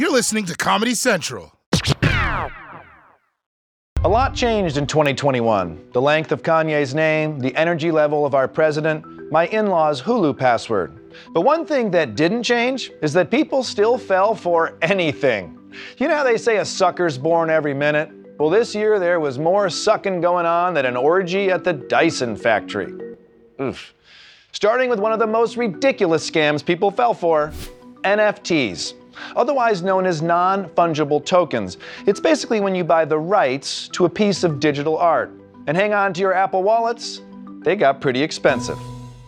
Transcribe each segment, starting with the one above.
You're listening to Comedy Central. A lot changed in 2021. The length of Kanye's name, the energy level of our president, my in law's Hulu password. But one thing that didn't change is that people still fell for anything. You know how they say a sucker's born every minute? Well, this year there was more sucking going on than an orgy at the Dyson factory. Oof. Starting with one of the most ridiculous scams people fell for NFTs otherwise known as non fungible tokens. It's basically when you buy the rights to a piece of digital art. And hang on to your Apple wallets, they got pretty expensive.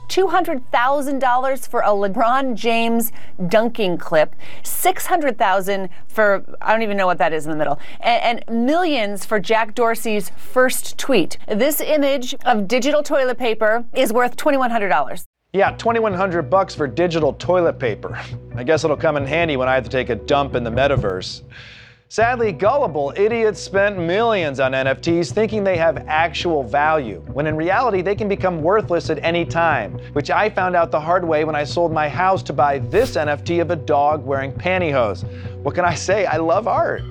$200,000 for a LeBron James dunking clip, 600,000 for I don't even know what that is in the middle, and, and, millions for Jack Dorsey's first tweet. This image of digital toilet paper is worth $2100. Yeah, 2100 bucks for digital toilet paper. I guess it'll come in handy when I have to take a dump in the metaverse. Sadly, gullible idiots spent millions on NFTs thinking they have actual value, when in reality they can become worthless at any time, which I found out the hard way when I sold my house to buy this NFT of a dog wearing pantyhose. What can I say? I love art.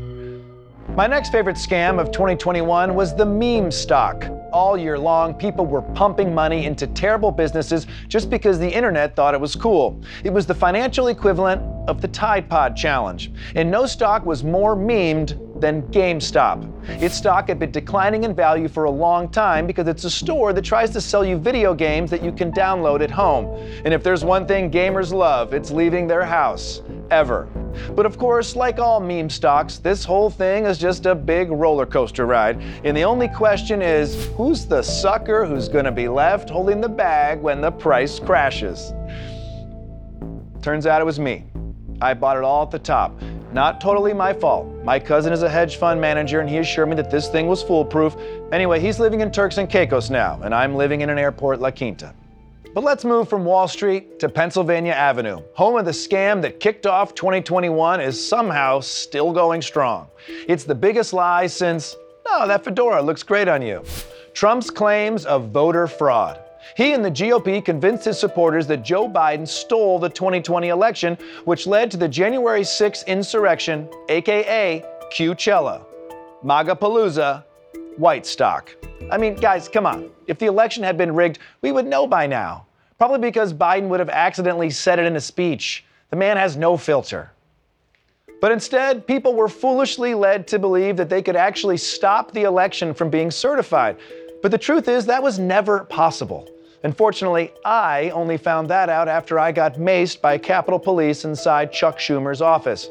My next favorite scam of 2021 was the meme stock. All year long, people were pumping money into terrible businesses just because the internet thought it was cool. It was the financial equivalent of the Tide Pod Challenge, and no stock was more memed than GameStop. Its stock had been declining in value for a long time because it's a store that tries to sell you video games that you can download at home. And if there's one thing gamers love, it's leaving their house. Ever. But of course, like all meme stocks, this whole thing is just a big roller coaster ride. And the only question is who's the sucker who's going to be left holding the bag when the price crashes? Turns out it was me. I bought it all at the top. Not totally my fault. My cousin is a hedge fund manager and he assured me that this thing was foolproof. Anyway, he's living in Turks and Caicos now, and I'm living in an airport La Quinta. But let's move from Wall Street to Pennsylvania Avenue. Home of the scam that kicked off 2021 is somehow still going strong. It's the biggest lie since, oh, that fedora looks great on you. Trump's claims of voter fraud. He and the GOP convinced his supporters that Joe Biden stole the 2020 election, which led to the January 6th insurrection, aka Qchella, MAGAPalooza, White Stock. I mean, guys, come on. If the election had been rigged, we would know by now. Probably because Biden would have accidentally said it in a speech. The man has no filter. But instead, people were foolishly led to believe that they could actually stop the election from being certified. But the truth is, that was never possible. Unfortunately, I only found that out after I got maced by Capitol Police inside Chuck Schumer's office.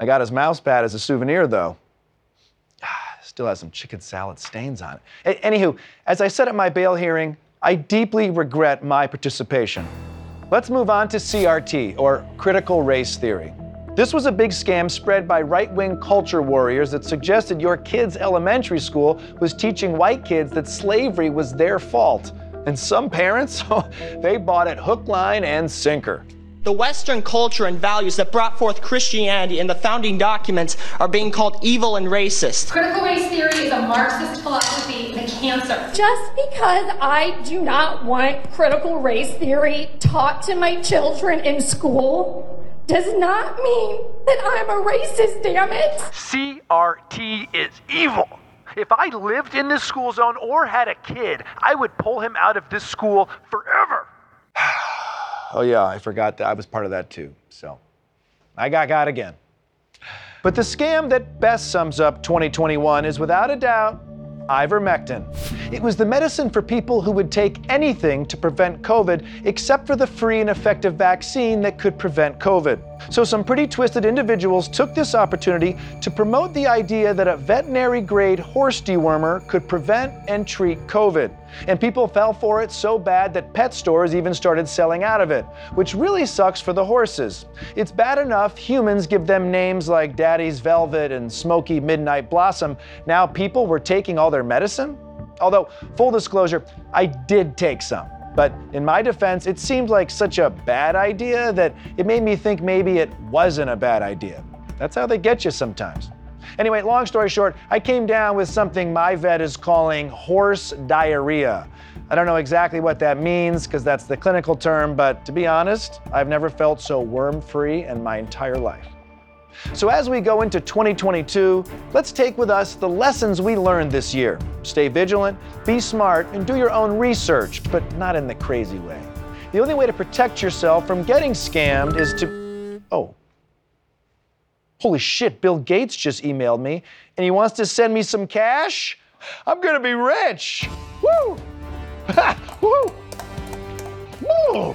I got his mouse pad as a souvenir, though. Still has some chicken salad stains on it. A- anywho, as I said at my bail hearing, I deeply regret my participation. Let's move on to CRT, or critical race theory. This was a big scam spread by right wing culture warriors that suggested your kid's elementary school was teaching white kids that slavery was their fault. And some parents, they bought it hook, line, and sinker. The Western culture and values that brought forth Christianity in the founding documents are being called evil and racist. Critical race theory is a Marxist philosophy and cancer. Just because I do not want critical race theory taught to my children in school does not mean that I'm a racist, damn it. CRT is evil. If I lived in this school zone or had a kid, I would pull him out of this school forever. Oh, yeah, I forgot that I was part of that too. So I got got again. But the scam that best sums up 2021 is without a doubt ivermectin. It was the medicine for people who would take anything to prevent COVID except for the free and effective vaccine that could prevent COVID. So, some pretty twisted individuals took this opportunity to promote the idea that a veterinary grade horse dewormer could prevent and treat COVID. And people fell for it so bad that pet stores even started selling out of it, which really sucks for the horses. It's bad enough humans give them names like Daddy's Velvet and Smoky Midnight Blossom. Now people were taking all their medicine? Although, full disclosure, I did take some. But in my defense, it seemed like such a bad idea that it made me think maybe it wasn't a bad idea. That's how they get you sometimes. Anyway, long story short, I came down with something my vet is calling horse diarrhea. I don't know exactly what that means because that's the clinical term, but to be honest, I've never felt so worm free in my entire life. So, as we go into 2022, let's take with us the lessons we learned this year. Stay vigilant, be smart, and do your own research, but not in the crazy way. The only way to protect yourself from getting scammed is to. Oh. Holy shit, Bill Gates just emailed me and he wants to send me some cash? I'm gonna be rich! Woo! Woo! Woo!